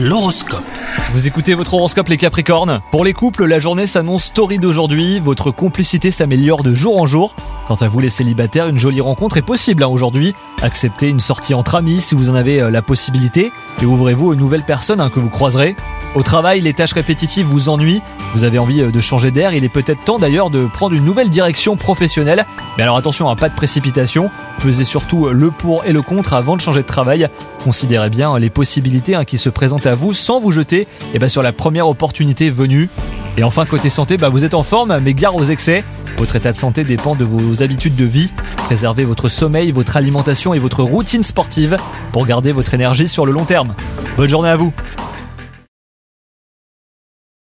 L'horoscope. Vous écoutez votre horoscope les Capricornes? Pour les couples, la journée s'annonce torride aujourd'hui, votre complicité s'améliore de jour en jour. Quant à vous les célibataires, une jolie rencontre est possible hein, aujourd'hui. Acceptez une sortie entre amis si vous en avez euh, la possibilité et ouvrez-vous aux nouvelles personnes hein, que vous croiserez. Au travail, les tâches répétitives vous ennuient, vous avez envie euh, de changer d'air, il est peut-être temps d'ailleurs de prendre une nouvelle direction professionnelle. Mais alors attention, à pas de précipitation, pesez surtout euh, le pour et le contre avant de changer de travail. Considérez bien les possibilités hein, qui se présentent à vous sans vous jeter et bah, sur la première opportunité venue. Et enfin, côté santé, bah, vous êtes en forme, mais gare aux excès. Votre état de santé dépend de vos habitudes de vie. Préservez votre sommeil, votre alimentation et votre routine sportive pour garder votre énergie sur le long terme. Bonne journée à vous